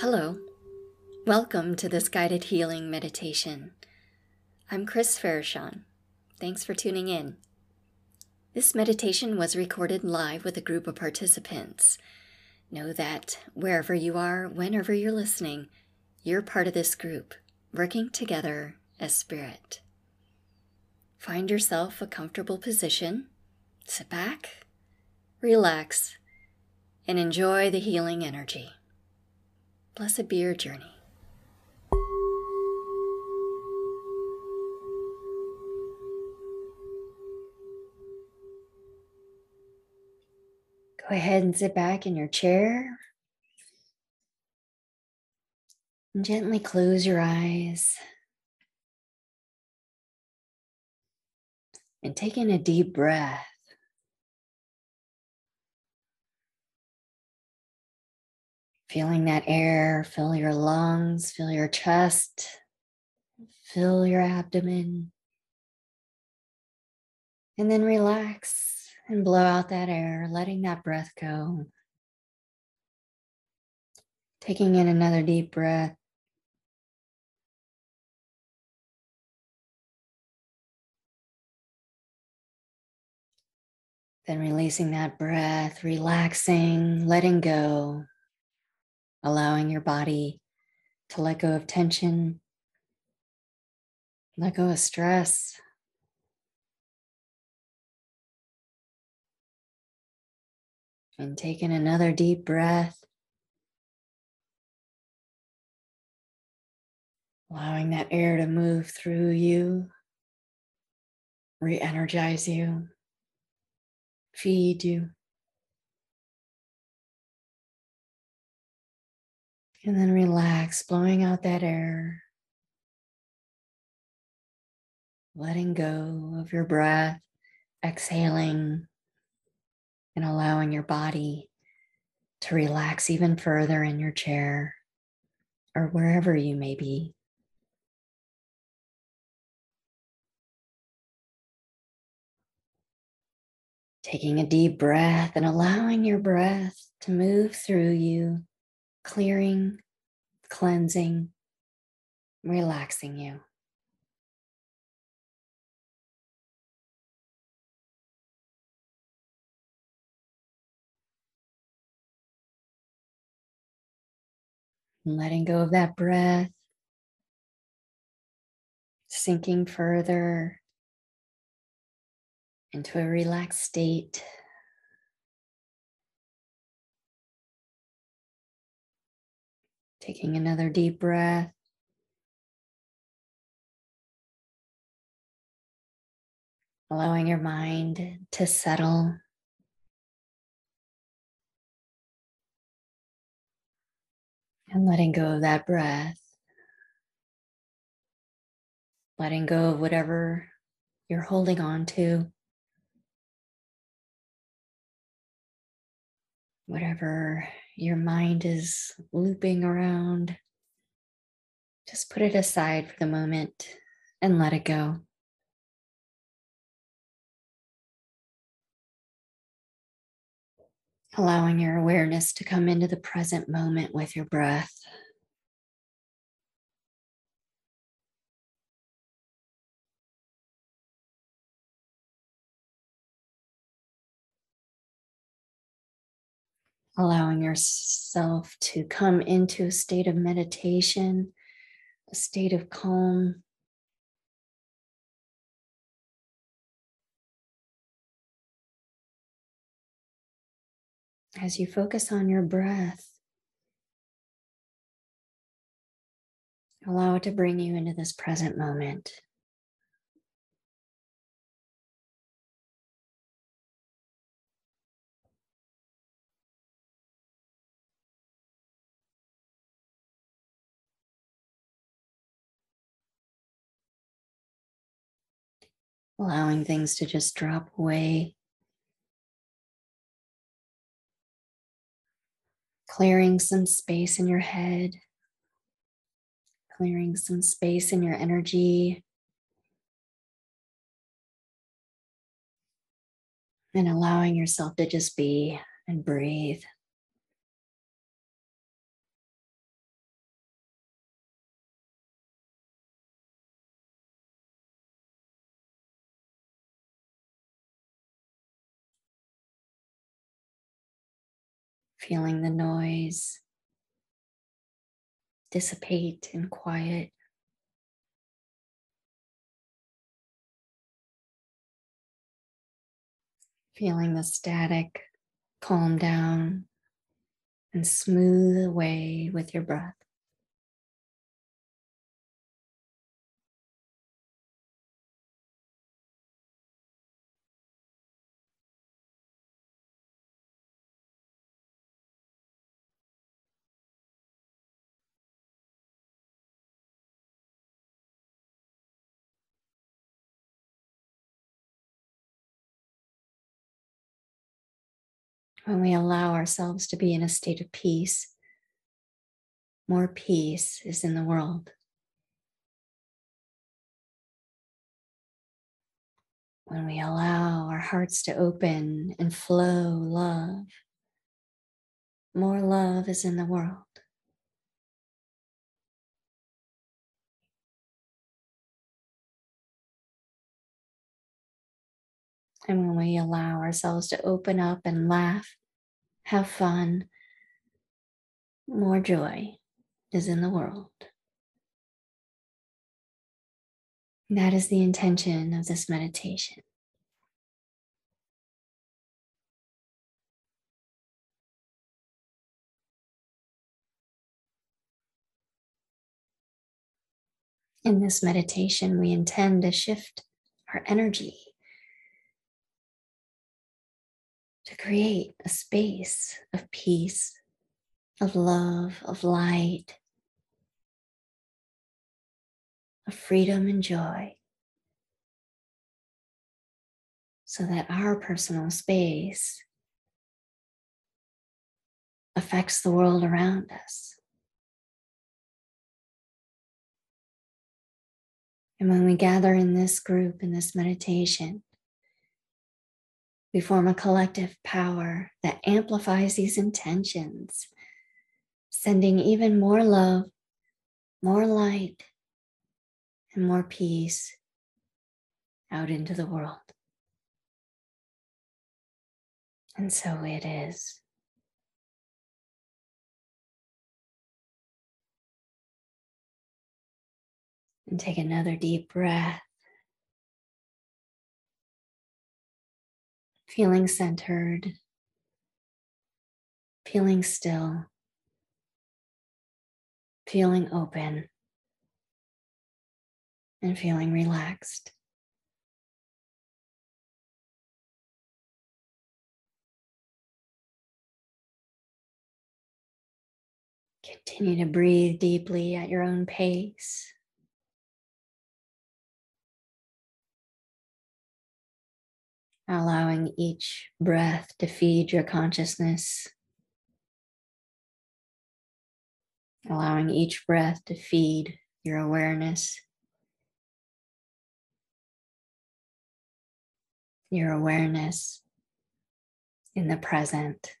Hello. Welcome to this guided healing meditation. I'm Chris Farashon. Thanks for tuning in. This meditation was recorded live with a group of participants. Know that wherever you are, whenever you're listening, you're part of this group, working together as spirit. Find yourself a comfortable position, sit back, relax, and enjoy the healing energy. Blessed be your journey. Go ahead and sit back in your chair and gently close your eyes. And take in a deep breath. Feeling that air fill your lungs, fill your chest, fill your abdomen. And then relax and blow out that air, letting that breath go. Taking in another deep breath. Then releasing that breath, relaxing, letting go allowing your body to let go of tension, let go of stress. And taking another deep breath, allowing that air to move through you, re energize you, feed you. And then relax, blowing out that air. Letting go of your breath, exhaling, and allowing your body to relax even further in your chair or wherever you may be. Taking a deep breath and allowing your breath to move through you clearing, cleansing, relaxing you. letting go of that breath, sinking further into a relaxed state. Taking another deep breath. Allowing your mind to settle. And letting go of that breath. Letting go of whatever you're holding on to. Whatever your mind is looping around, just put it aside for the moment and let it go. Allowing your awareness to come into the present moment with your breath. Allowing yourself to come into a state of meditation, a state of calm. As you focus on your breath, allow it to bring you into this present moment. Allowing things to just drop away, clearing some space in your head, clearing some space in your energy. And allowing yourself to just be and breathe. Feeling the noise dissipate in quiet. Feeling the static calm down and smooth away with your breath. When we allow ourselves to be in a state of peace, more peace is in the world. When we allow our hearts to open and flow love, more love is in the world. And when we allow ourselves to open up and laugh, have fun, more joy is in the world. that is the intention of this meditation. In this meditation, we intend to shift our energy create a space of peace, of love, of light, of freedom and joy. So that our personal space affects the world around us. And when we gather in this group, in this meditation, we form a collective power that amplifies these intentions, sending even more love, more light, and more peace out into the world. And so it is. And take another deep breath. Feeling centered, feeling still, feeling open, and feeling relaxed. Continue to breathe deeply at your own pace. Allowing each breath to feed your consciousness, allowing each breath to feed your awareness, your awareness in the present.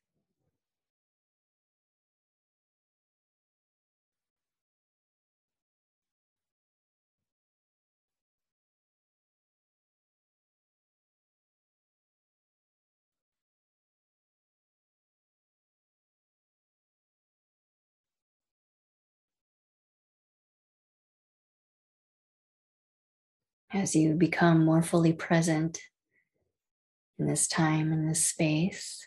As you become more fully present in this time, in this space.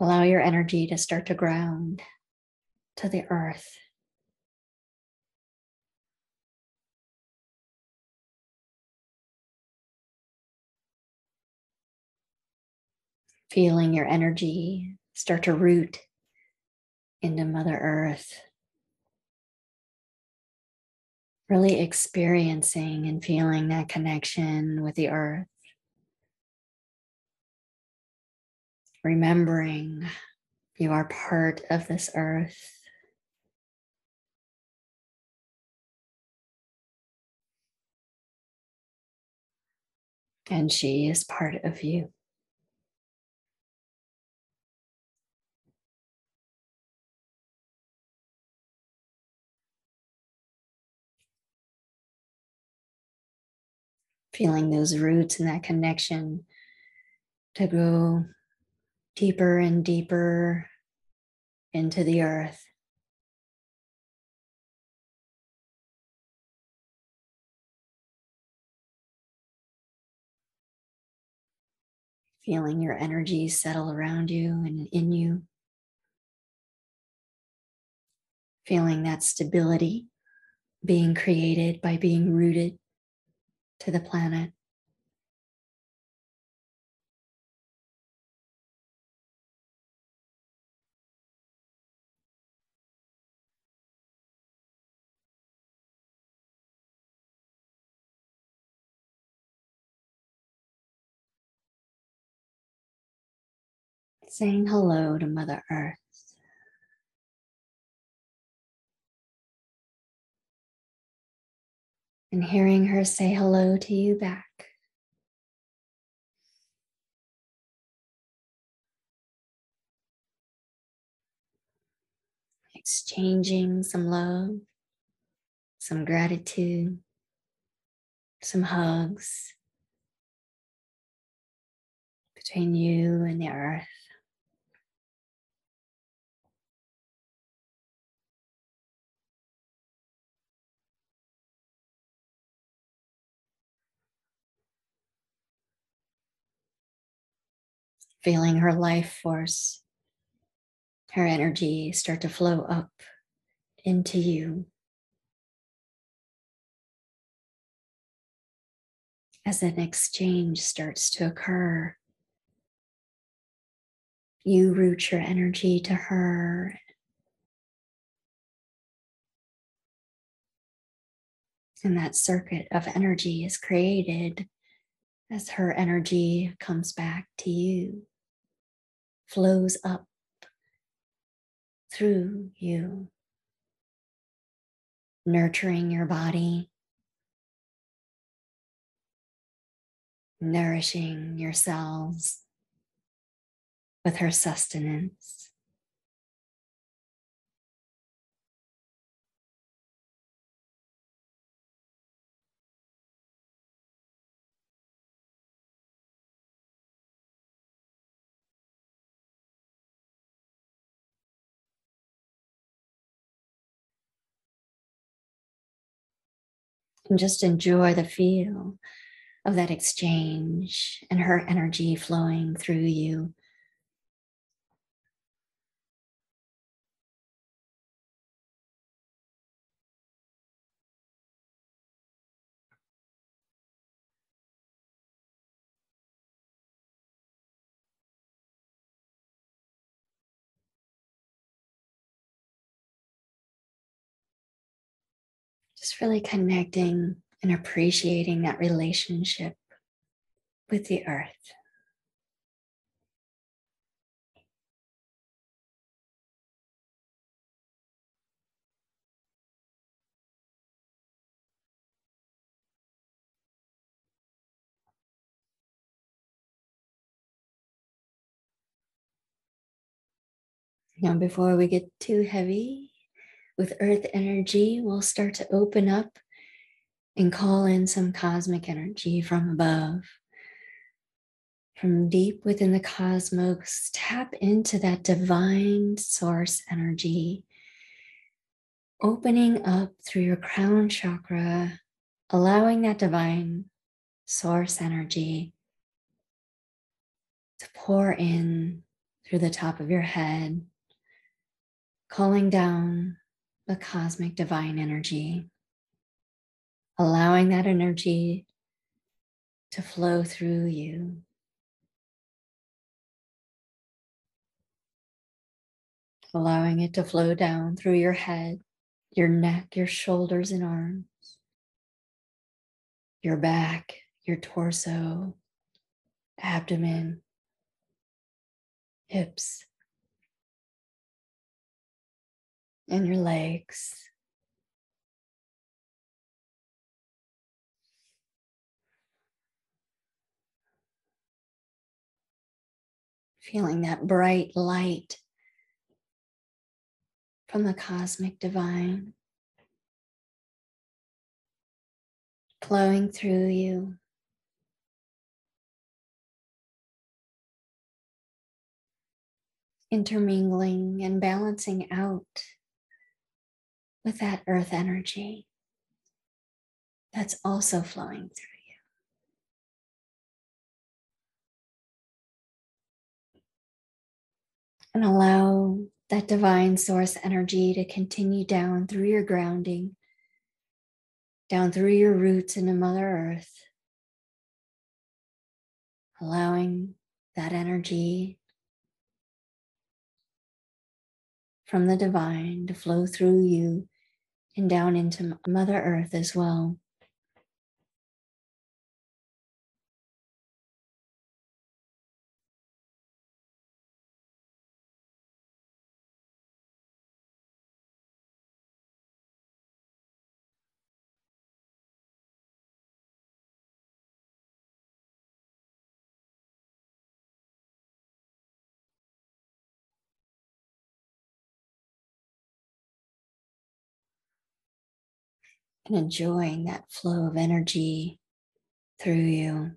Allow your energy to start to ground to the earth. Feeling your energy start to root into Mother Earth. Really experiencing and feeling that connection with the earth. Remembering you are part of this earth. And she is part of you. Feeling those roots and that connection to go deeper and deeper into the earth. Feeling your energy settle around you and in you. Feeling that stability being created by being rooted to the planet. saying hello to Mother Earth. And hearing her say hello to you back. Exchanging some love, some gratitude, some hugs between you and the earth. Feeling her life force, her energy start to flow up into you. As an exchange starts to occur, you root your energy to her. And that circuit of energy is created as her energy comes back to you flows up through you, nurturing your body, nourishing your cells with her sustenance. And just enjoy the feel of that exchange and her energy flowing through you. Just really connecting and appreciating that relationship with the earth. Now, before we get too heavy, with earth energy, we'll start to open up and call in some cosmic energy from above. From deep within the cosmos, tap into that divine source energy, opening up through your crown chakra, allowing that divine source energy to pour in through the top of your head, calling down the cosmic divine energy, allowing that energy to flow through you. Allowing it to flow down through your head, your neck, your shoulders and arms, your back, your torso, abdomen, hips, and your legs. Feeling that bright light from the cosmic divine flowing through you. intermingling and balancing out with that earth energy that's also flowing through you. And allow that divine source energy to continue down through your grounding, down through your roots into Mother Earth, allowing that energy from the divine to flow through you and down into Mother Earth as well. And enjoying that flow of energy through you,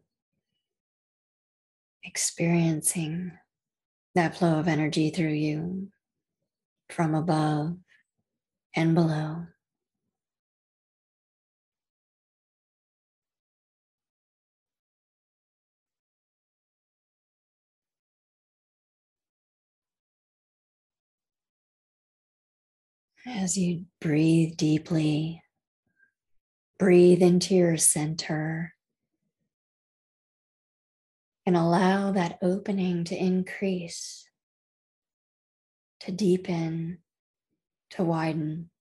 experiencing that flow of energy through you from above and below. As you breathe deeply Breathe into your center and allow that opening to increase, to deepen, to widen.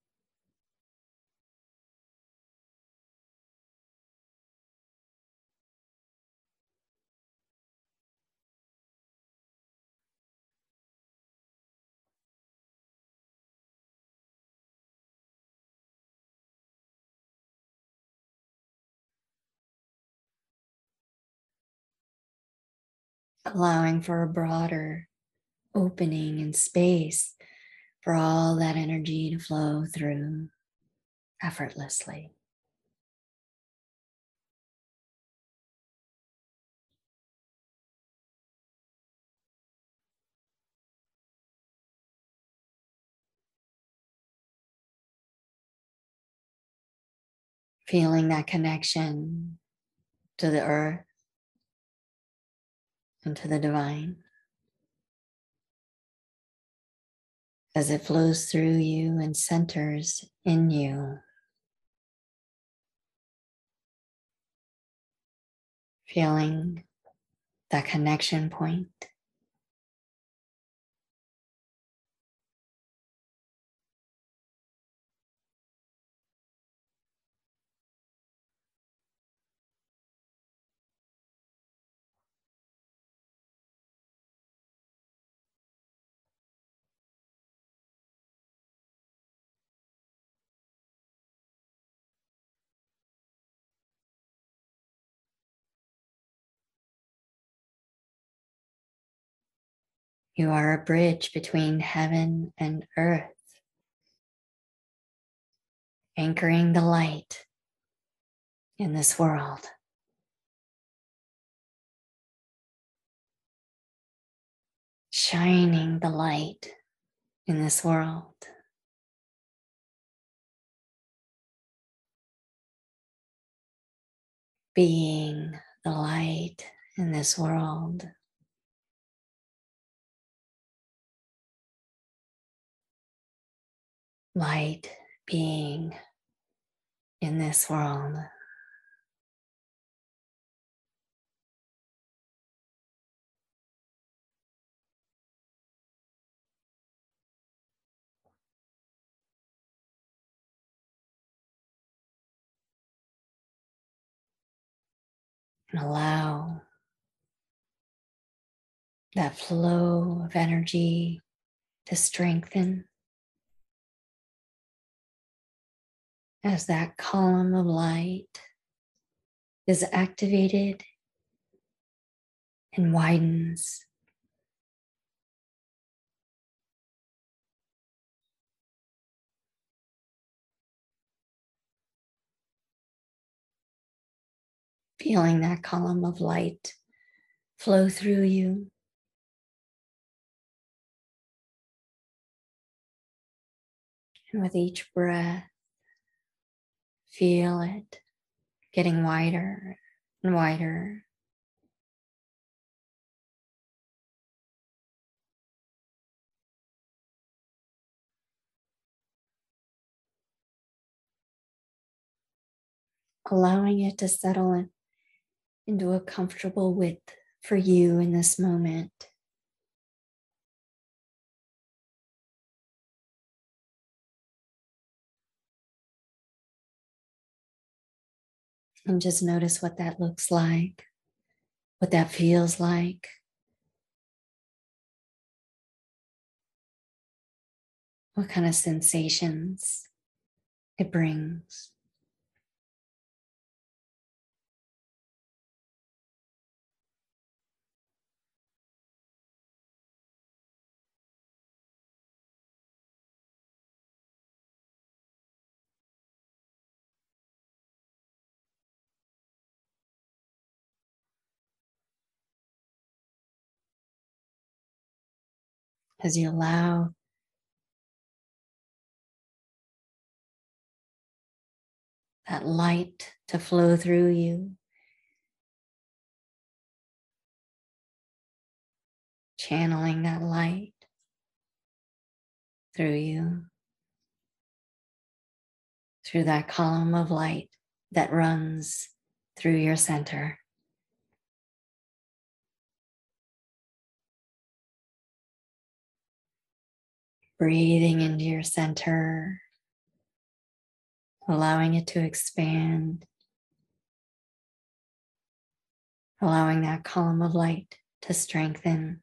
Allowing for a broader opening and space for all that energy to flow through effortlessly. Feeling that connection to the earth into the divine as it flows through you and centers in you. Feeling that connection point. You are a bridge between heaven and earth, anchoring the light in this world. Shining the light in this world. Being the light in this world. Light being in this world. And allow that flow of energy to strengthen as that column of light is activated and widens. Feeling that column of light flow through you. And with each breath, feel it getting wider and wider. Allowing it to settle in, into a comfortable width for you in this moment. And just notice what that looks like, what that feels like. What kind of sensations it brings. As you allow that light to flow through you. Channeling that light through you, through that column of light that runs through your center. Breathing into your center, allowing it to expand, allowing that column of light to strengthen.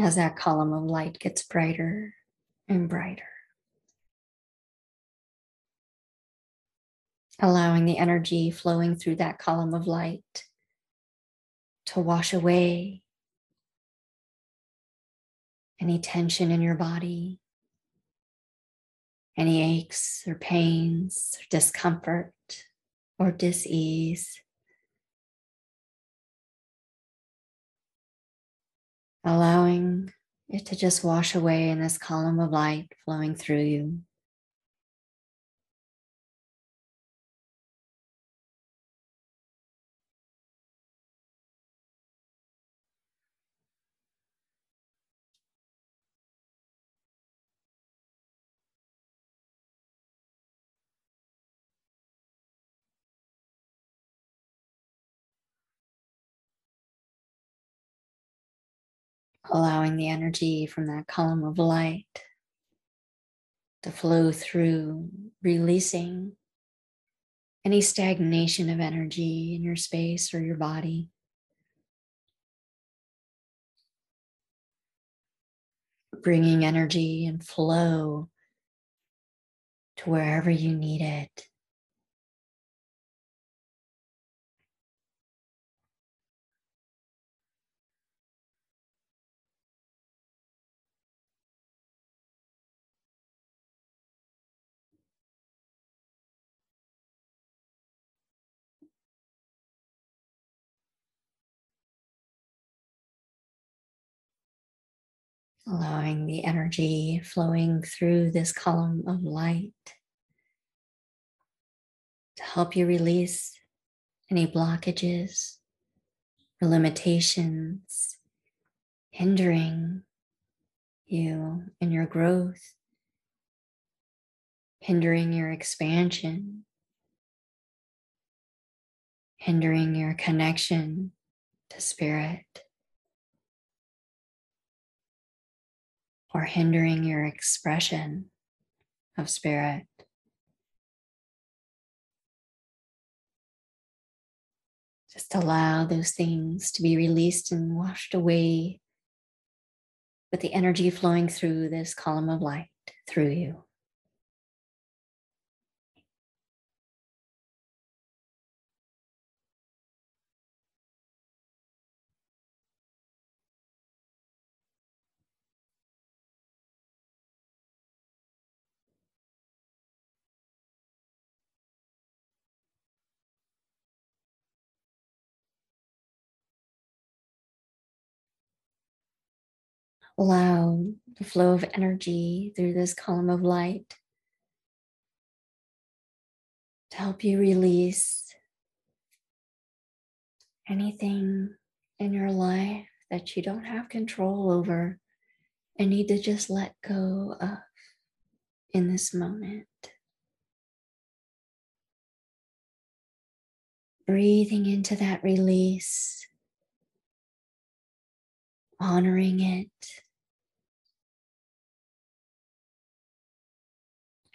As that column of light gets brighter and brighter. Allowing the energy flowing through that column of light to wash away any tension in your body, any aches or pains or discomfort or dis-ease. Allowing it to just wash away in this column of light flowing through you. Allowing the energy from that column of light to flow through, releasing any stagnation of energy in your space or your body. Bringing energy and flow to wherever you need it. Allowing the energy flowing through this column of light to help you release any blockages or limitations hindering you and your growth, hindering your expansion, hindering your connection to spirit. Or hindering your expression of spirit. Just allow those things to be released and washed away with the energy flowing through this column of light through you. Allow the flow of energy through this column of light to help you release anything in your life that you don't have control over and need to just let go of in this moment. Breathing into that release, honoring it,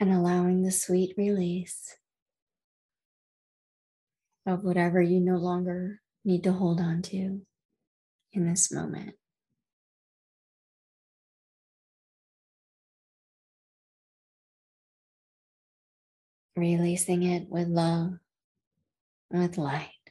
and allowing the sweet release of whatever you no longer need to hold on to in this moment. Releasing it with love, with light.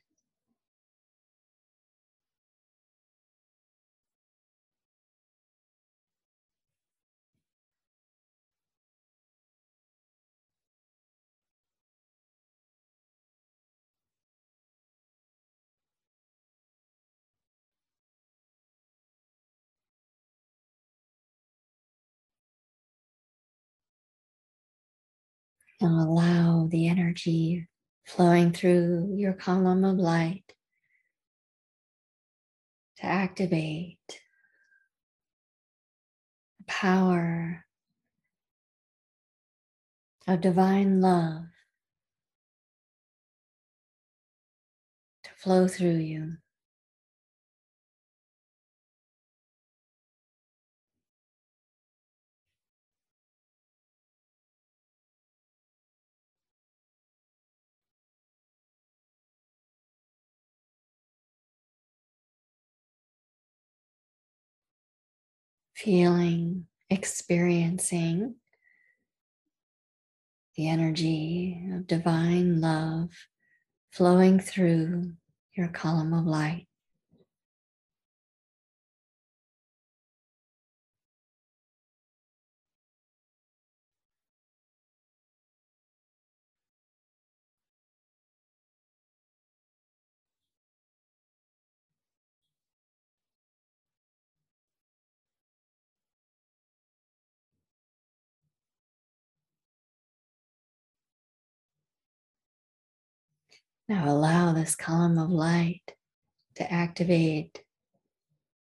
And allow the energy flowing through your column of light to activate the power of divine love to flow through you. Feeling, experiencing the energy of divine love flowing through your column of light. Now allow this column of light to activate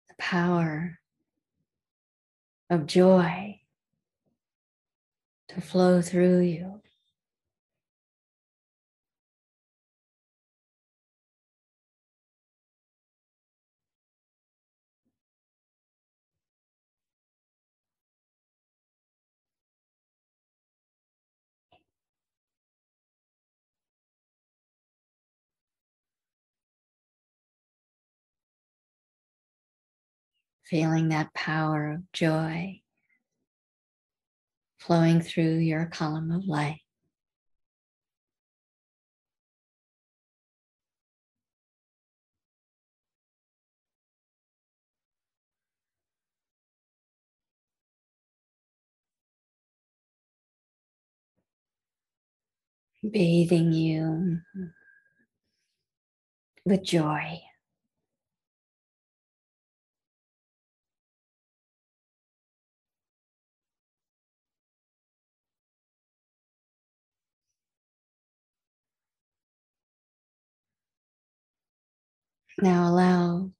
the power of joy to flow through you. Feeling that power of joy flowing through your column of light. Bathing you with joy. Now allow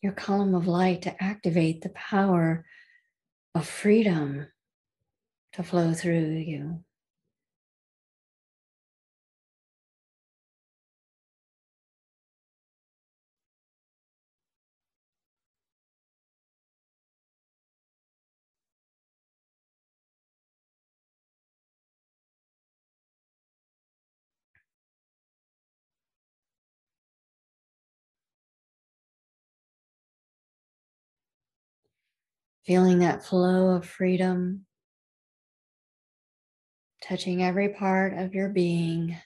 your column of light to activate the power of freedom to flow through you. Feeling that flow of freedom touching every part of your being,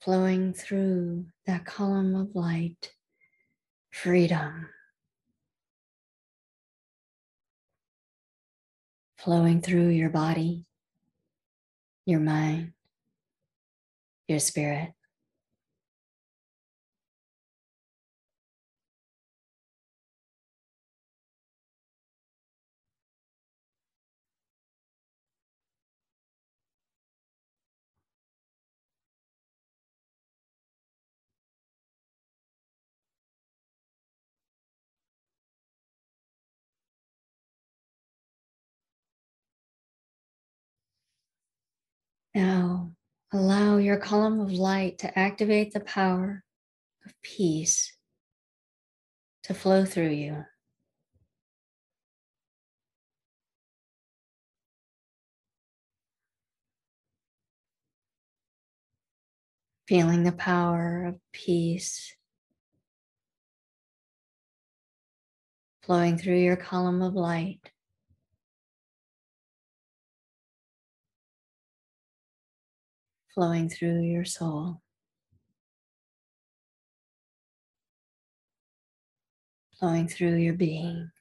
flowing through that column of light, freedom. Flowing through your body, your mind, your spirit. Allow your column of light to activate the power of peace to flow through you. Feeling the power of peace flowing through your column of light. Flowing through your soul. Flowing through your being.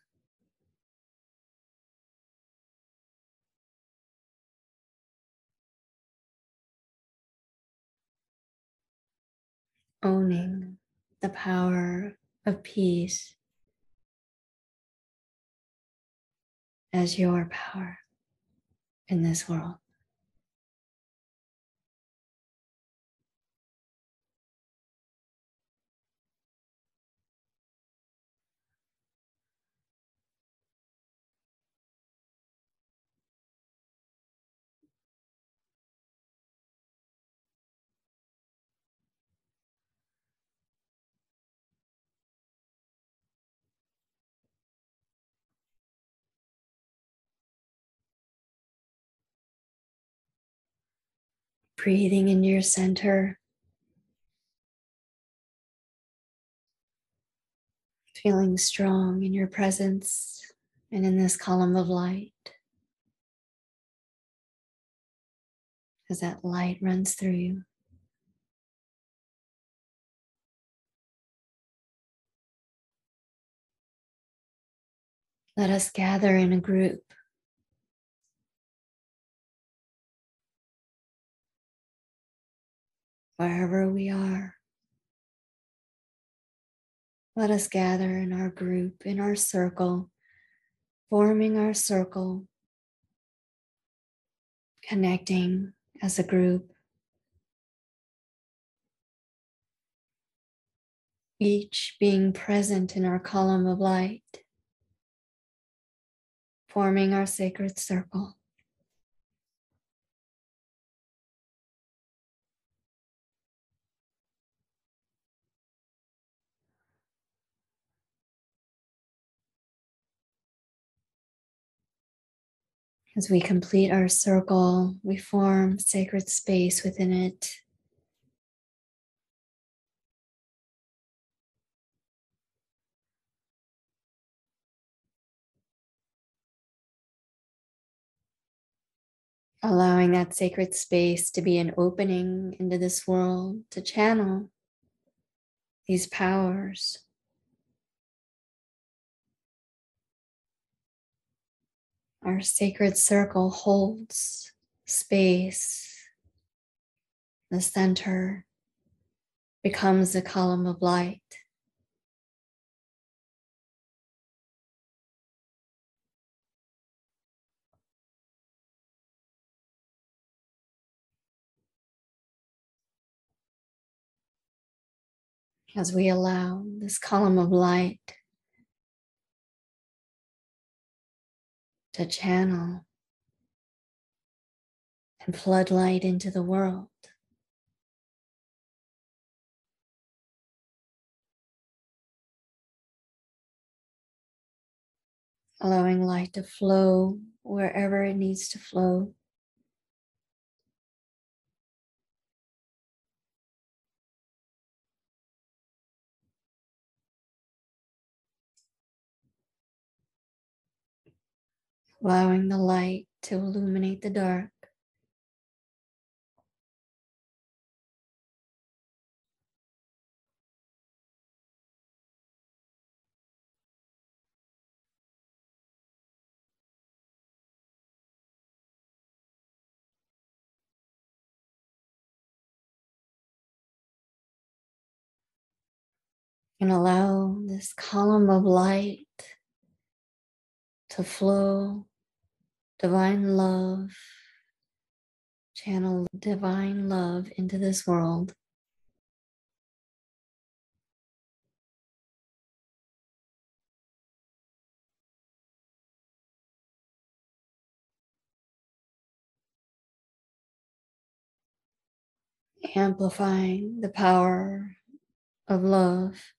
owning the power of peace as your power in this world. Breathing in your center, feeling strong in your presence and in this column of light. As that light runs through you. Let us gather in a group wherever we are. Let us gather in our group, in our circle, forming our circle, connecting as a group. Each being present in our column of light, forming our sacred circle. As we complete our circle, we form sacred space within it. Allowing that sacred space to be an opening into this world to channel these powers Our sacred circle holds space. The center becomes a column of light. As we allow this column of light to channel and floodlight into the world. Allowing light to flow wherever it needs to flow. Allowing the light to illuminate the dark. And allow this column of light to flow divine love, channel divine love into this world. amplifying the power of love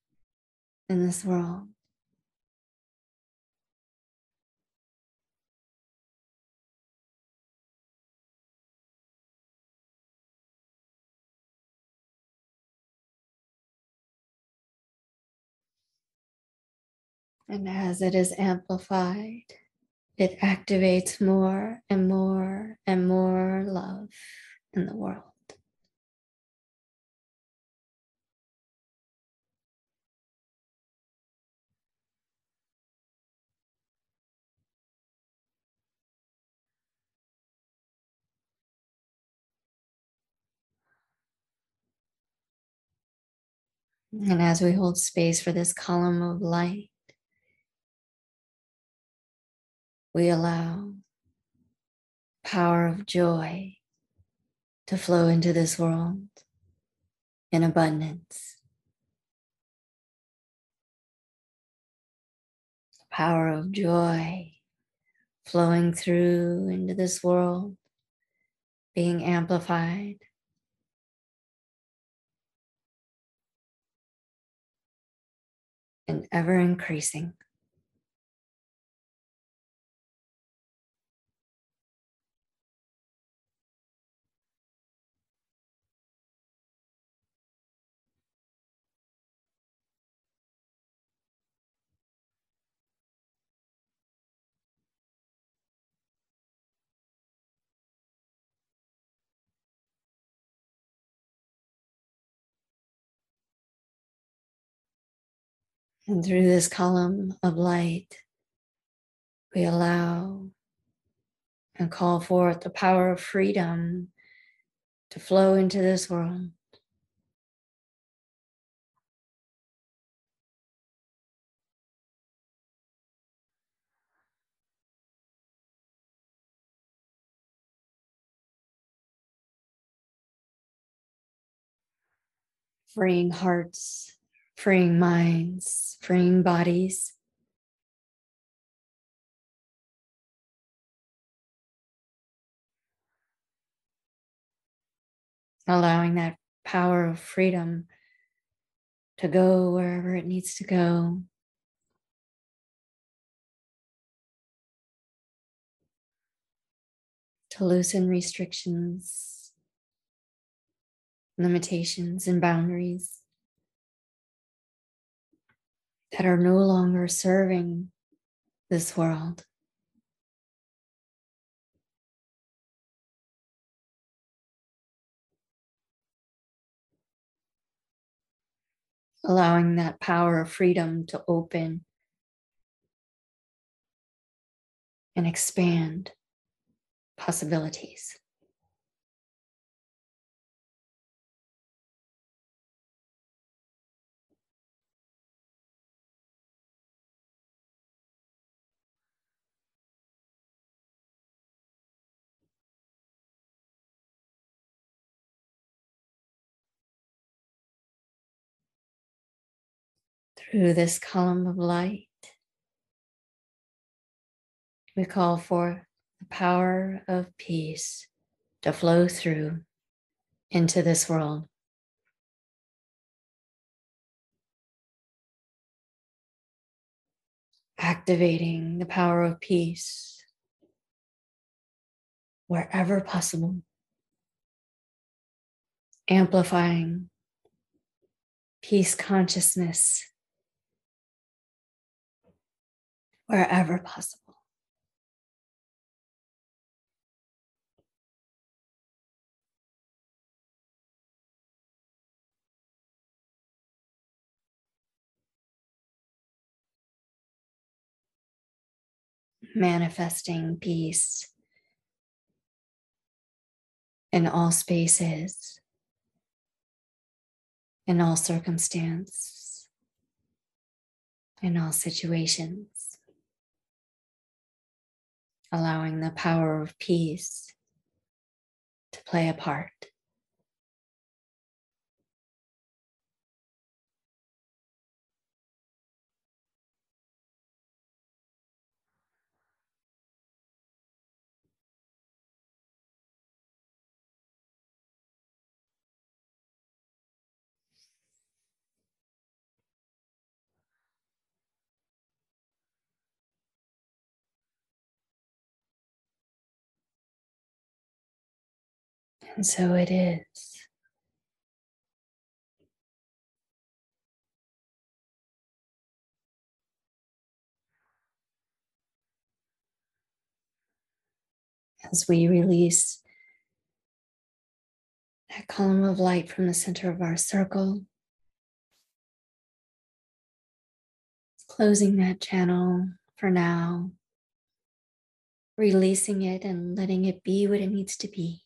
in this world. And as it is amplified, it activates more and more and more love in the world. And as we hold space for this column of light, we allow power of joy to flow into this world in abundance. Power of joy flowing through into this world, being amplified and ever increasing. And through this column of light, we allow and call forth the power of freedom to flow into this world. Freeing hearts, freeing minds, freeing bodies. allowing that power of freedom to go wherever it needs to go. To loosen restrictions, limitations, and boundaries that are no longer serving this world. allowing that power of freedom to open and expand possibilities. Through this column of light. We call for the power of peace to flow through into this world. Activating the power of peace wherever possible, amplifying peace consciousness wherever possible. Manifesting peace in all spaces, in all circumstance, in all situations allowing the power of peace to play a part. And so it is. As we release that column of light from the center of our circle, closing that channel for now, releasing it and letting it be what it needs to be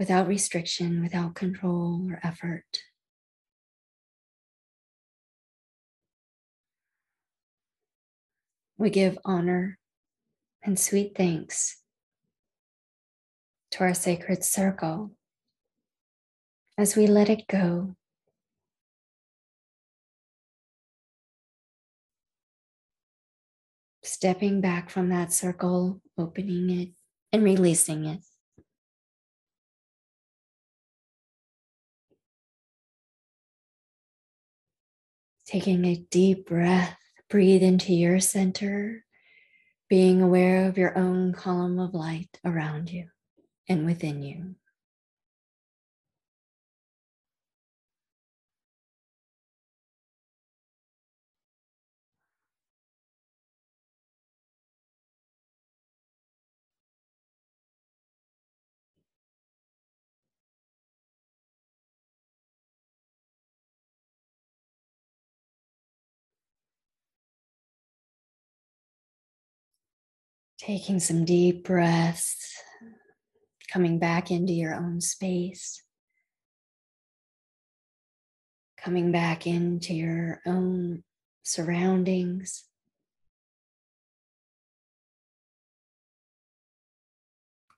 without restriction, without control or effort. We give honor and sweet thanks to our sacred circle as we let it go. Stepping back from that circle, opening it and releasing it. Taking a deep breath, breathe into your center, being aware of your own column of light around you and within you. Taking some deep breaths, coming back into your own space, coming back into your own surroundings.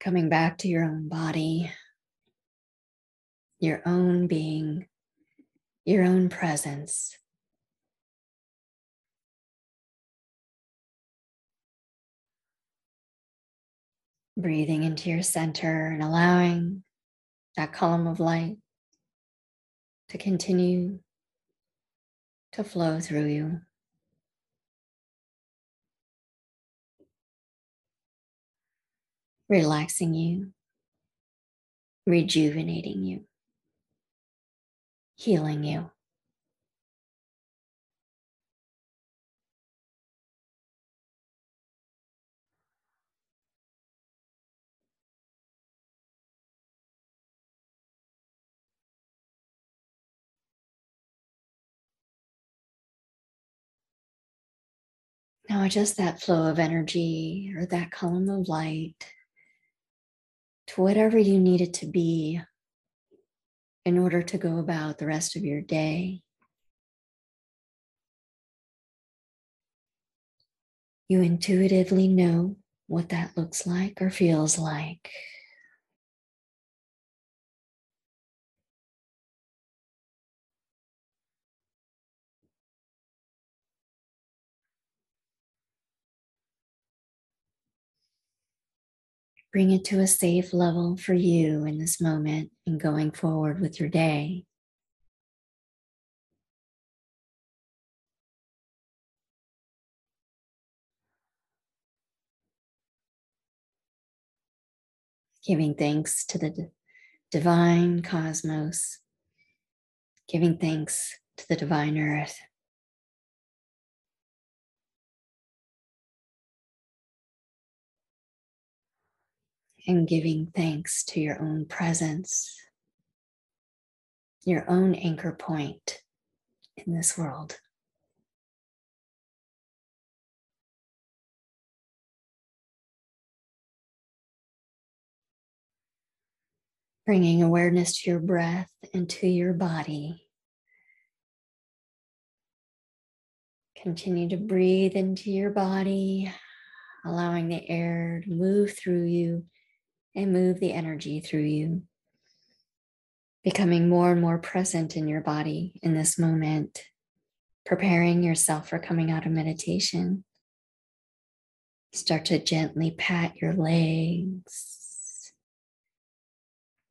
Coming back to your own body, your own being, your own presence. Breathing into your center and allowing that column of light to continue to flow through you. Relaxing you, rejuvenating you, healing you. Now, adjust that flow of energy or that column of light to whatever you need it to be in order to go about the rest of your day. You intuitively know what that looks like or feels like. Bring it to a safe level for you in this moment and going forward with your day. Giving thanks to the divine cosmos, giving thanks to the divine earth. And giving thanks to your own presence, your own anchor point in this world. Bringing awareness to your breath and to your body. Continue to breathe into your body, allowing the air to move through you and move the energy through you, becoming more and more present in your body in this moment, preparing yourself for coming out of meditation. Start to gently pat your legs,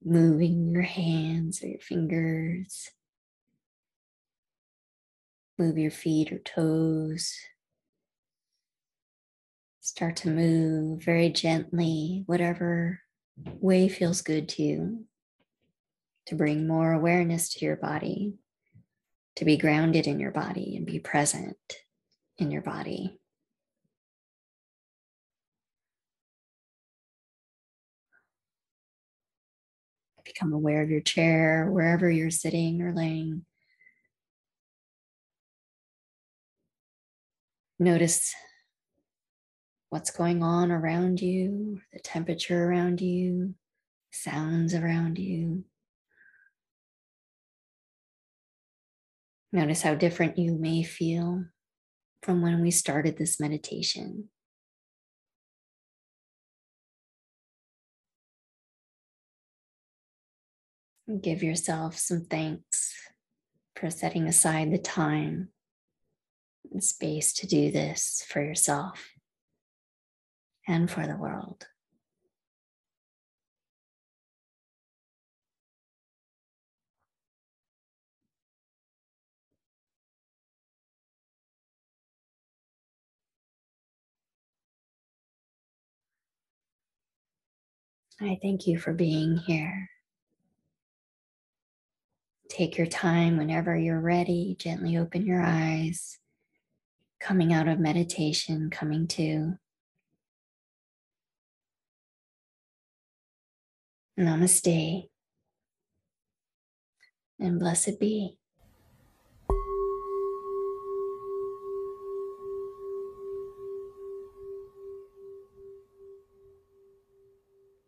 moving your hands or your fingers. Move your feet or toes. Start to move very gently, whatever way feels good to you, to bring more awareness to your body, to be grounded in your body and be present in your body. Become aware of your chair, wherever you're sitting or laying. Notice what's going on around you, the temperature around you, sounds around you. Notice how different you may feel from when we started this meditation. Give yourself some thanks for setting aside the time and space to do this for yourself and for the world. I thank you for being here. Take your time whenever you're ready. Gently open your eyes. Coming out of meditation, coming to. Namaste and blessed be.